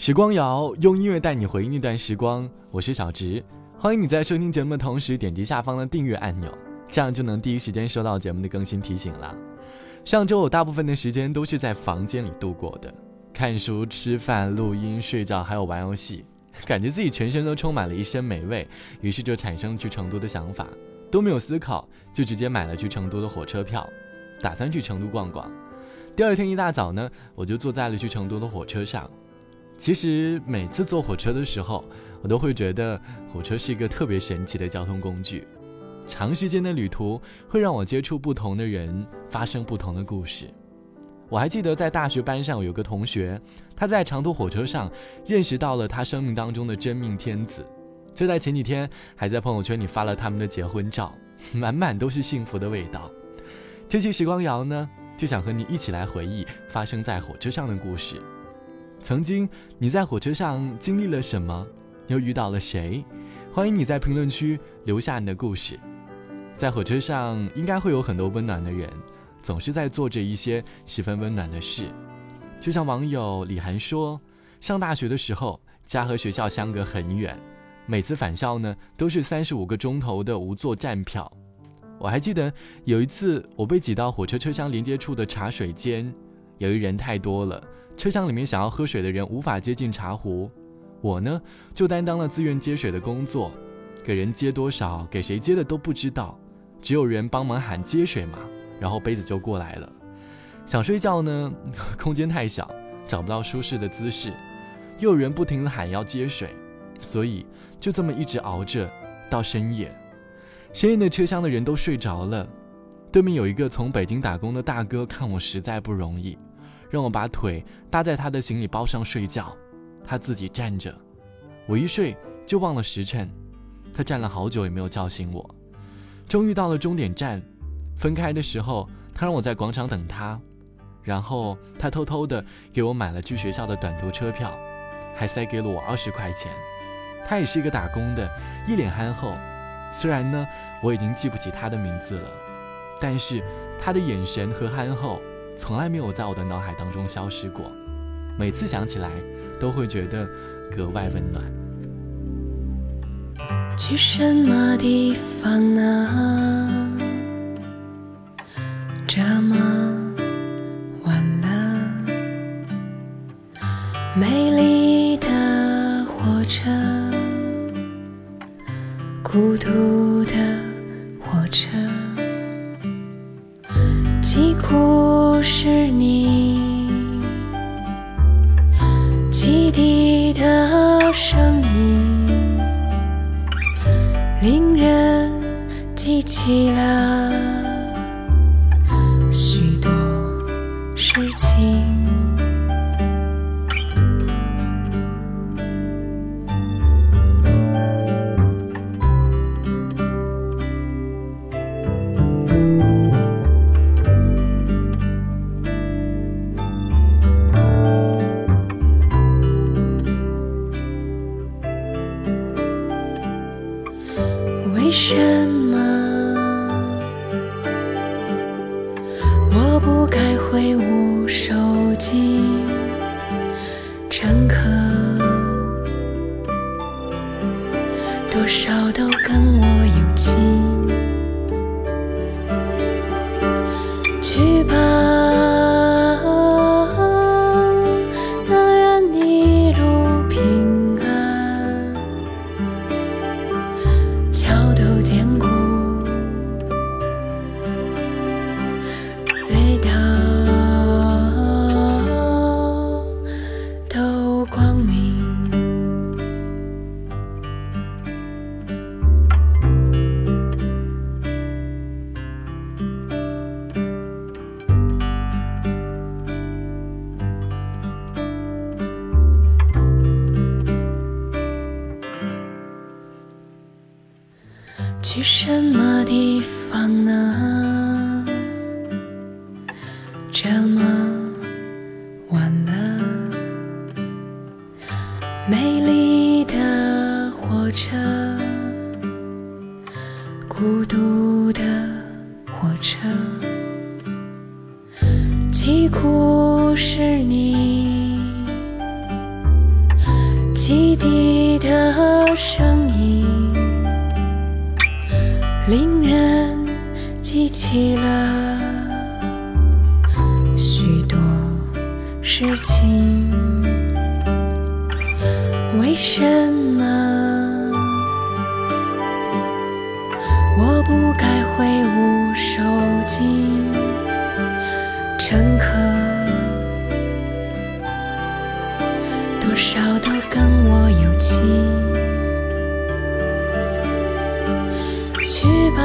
时光谣用音乐带你回忆那段时光，我是小植，欢迎你在收听节目的同时点击下方的订阅按钮，这样就能第一时间收到节目的更新提醒了。上周我大部分的时间都是在房间里度过的，看书、吃饭、录音、睡觉，还有玩游戏，感觉自己全身都充满了一身美味，于是就产生去成都的想法，都没有思考就直接买了去成都的火车票，打算去成都逛逛。第二天一大早呢，我就坐在了去成都的火车上。其实每次坐火车的时候，我都会觉得火车是一个特别神奇的交通工具。长时间的旅途会让我接触不同的人，发生不同的故事。我还记得在大学班上有个同学，他在长途火车上认识到了他生命当中的真命天子，就在前几天还在朋友圈里发了他们的结婚照，满满都是幸福的味道。这期时光谣呢，就想和你一起来回忆发生在火车上的故事。曾经你在火车上经历了什么？又遇到了谁？欢迎你在评论区留下你的故事。在火车上应该会有很多温暖的人，总是在做着一些十分温暖的事。就像网友李涵说：“上大学的时候，家和学校相隔很远，每次返校呢都是三十五个钟头的无座站票。我还记得有一次，我被挤到火车车厢连接处的茶水间，由于人太多了。”车厢里面想要喝水的人无法接近茶壶，我呢就担当了自愿接水的工作，给人接多少，给谁接的都不知道，只有人帮忙喊接水嘛，然后杯子就过来了。想睡觉呢，空间太小，找不到舒适的姿势，又有人不停的喊要接水，所以就这么一直熬着到深夜。深夜的车厢的人都睡着了，对面有一个从北京打工的大哥，看我实在不容易。让我把腿搭在他的行李包上睡觉，他自己站着，我一睡就忘了时辰。他站了好久也没有叫醒我。终于到了终点站，分开的时候，他让我在广场等他，然后他偷偷的给我买了去学校的短途车票，还塞给了我二十块钱。他也是一个打工的，一脸憨厚。虽然呢，我已经记不起他的名字了，但是他的眼神和憨厚。从来没有在我的脑海当中消失过，每次想起来都会觉得格外温暖。去什么地方啊？这么晚了，美丽的火车，孤独的火车。疾苦是你？汽笛的声音，令人记起了去什么地方呢？这么事情。为什么我不该挥舞手机？乘客多少都跟我有情，去吧，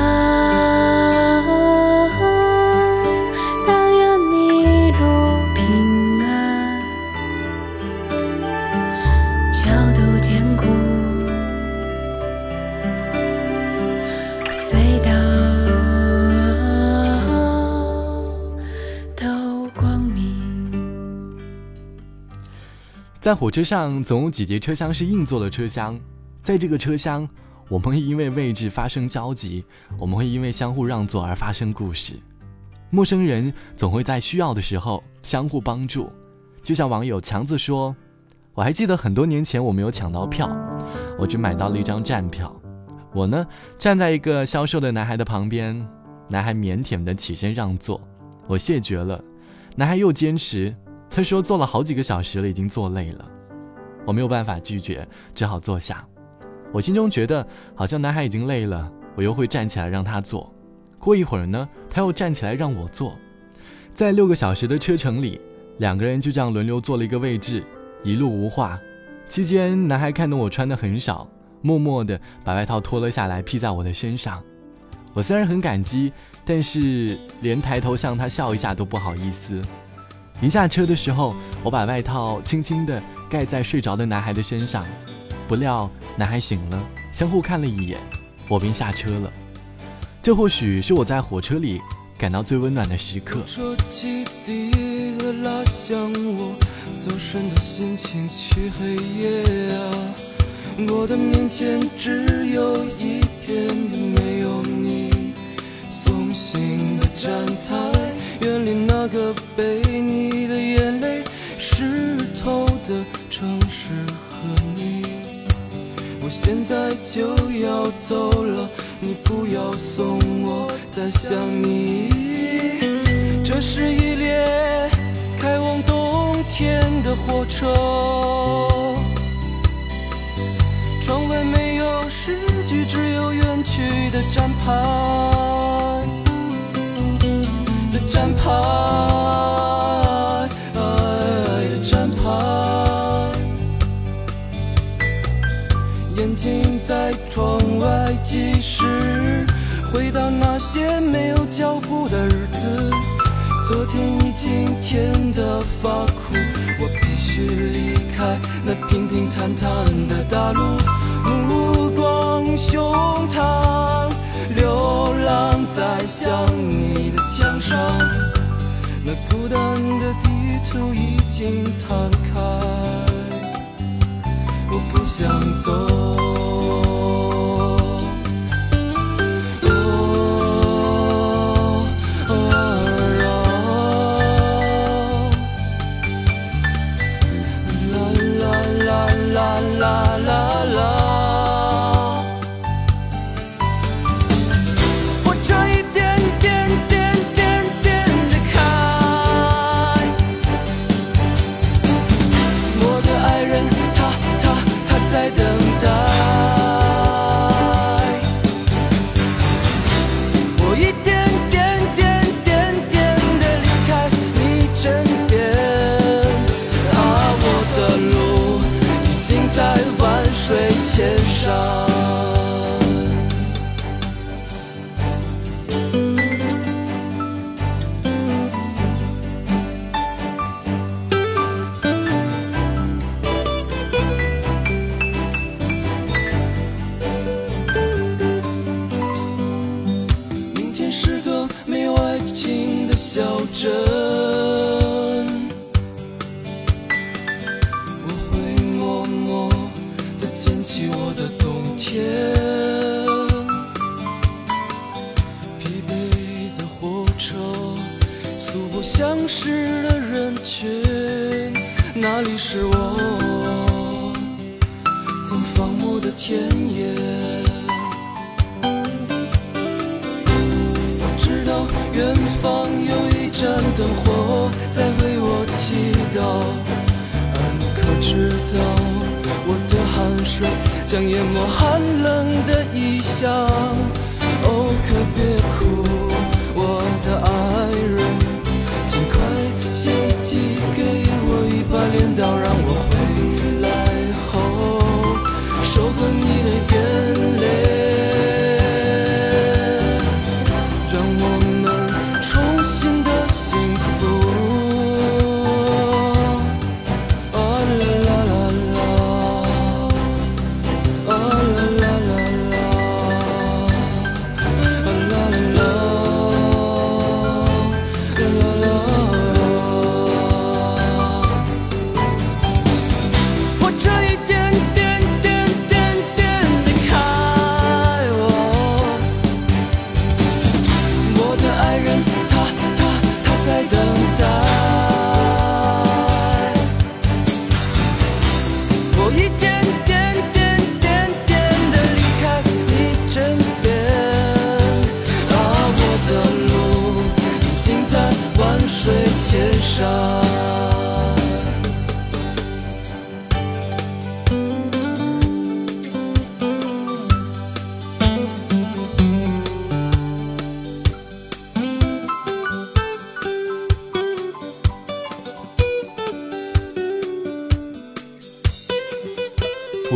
在火车上，总有几节车厢是硬座的车厢，在这个车厢，我们会因为位置发生交集，我们会因为相互让座而发生故事。陌生人总会在需要的时候相互帮助，就像网友强子说：“我还记得很多年前我没有抢到票，我只买到了一张站票。我呢站在一个消瘦的男孩的旁边，男孩腼腆的起身让座，我谢绝了，男孩又坚持，他说坐了好几个小时了，已经坐累了。我没有办法拒绝，只好坐下。我心中觉得好像男孩已经累了，我又会站起来让他坐。过一会儿呢，他又站起来让我坐。在六个小时的车程里，两个人就这样轮流坐了一个位置，一路无话。期间，男孩看到我穿的很少，默默地把外套脱了下来披在我的身上。我虽然很感激，但是连抬头向他笑一下都不好意思。临下车的时候，我把外套轻轻地盖在睡着的男孩的身上，不料男孩醒了，相互看了一眼，我便下车了。这或许是我在火车里感到最温暖的时刻。说汽笛的拉响我走神的心情，漆黑夜啊，我的面前只有一片没有你送行的站台，远离那个被和你。我现在就要走了，你不要送我再想你。这是一列开往冬天的火车，窗外没有诗句，只有远去的站牌的站牌时，回到那些没有脚步的日子。昨天已经甜得发苦，我必须离开那平平坦坦的大陆，目光胸膛，流浪在想你的墙上。那孤单的地图已经摊开。我不想走。肩上相识的人群，哪里是我曾放牧的田野。我知道远方有一盏灯火在为我祈祷，而你可知道我的汗水将淹没寒冷的异乡？哦，可别哭，寄给我一把镰刀，让我回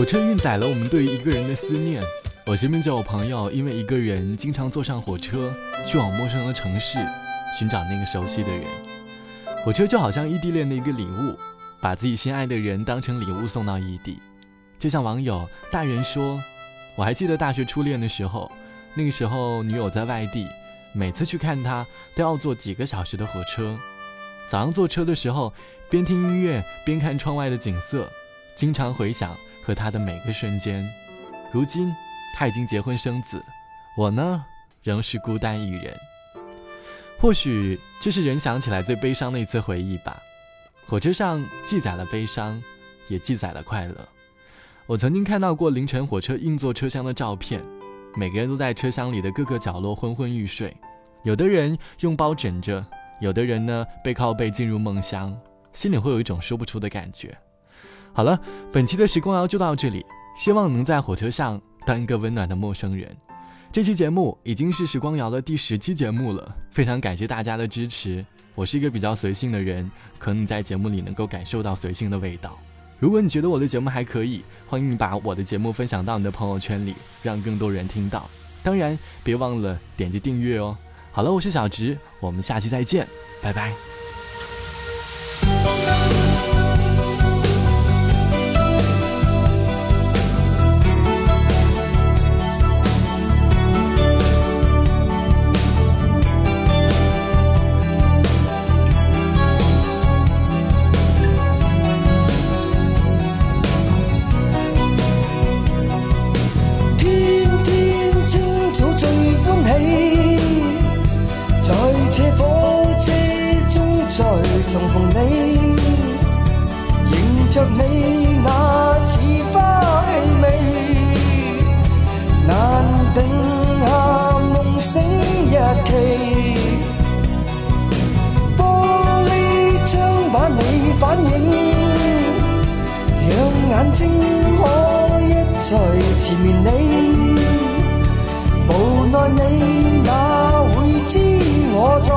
车运载了我们对一个人的思念。我身边就有朋友因为一个人，经常坐上火车，去往陌生的城市，寻找那个熟悉的人。火车就好像异地恋的一个礼物，把自己心爱的人当成礼物送到异地。就像网友大人说：“我还记得大学初恋的时候，那个时候女友在外地，每次去看她都要坐几个小时的火车。早上坐车的时候，边听音乐边看窗外的景色，经常回想和他的每个瞬间。如今他已经结婚生子，我呢仍是孤单一人。或许这是人想起来最悲伤的一次回忆吧。火车上记载了悲伤，也记载了快乐。我曾经看到过凌晨火车硬座车厢的照片，每个人都在车厢里的各个角落昏昏欲睡，有的人用包枕着，有的人呢背靠背进入梦乡，心里会有一种说不出的感觉。好了，本期的时光谣就到这里，希望能在火车上当一个温暖的陌生人。这期节目已经是时光谣的第十期节目了，非常感谢大家的支持。我是一个比较随性的人，可能你在节目里能够感受到随性的味道。如果你觉得我的节目还可以，欢迎你把我的节目分享到你的朋友圈里，让更多人听到。当然，别忘了点击订阅哦。好了，我是小直，我们下期再见，拜拜。眼睛可一再缠绵你。无奈你哪会知我在，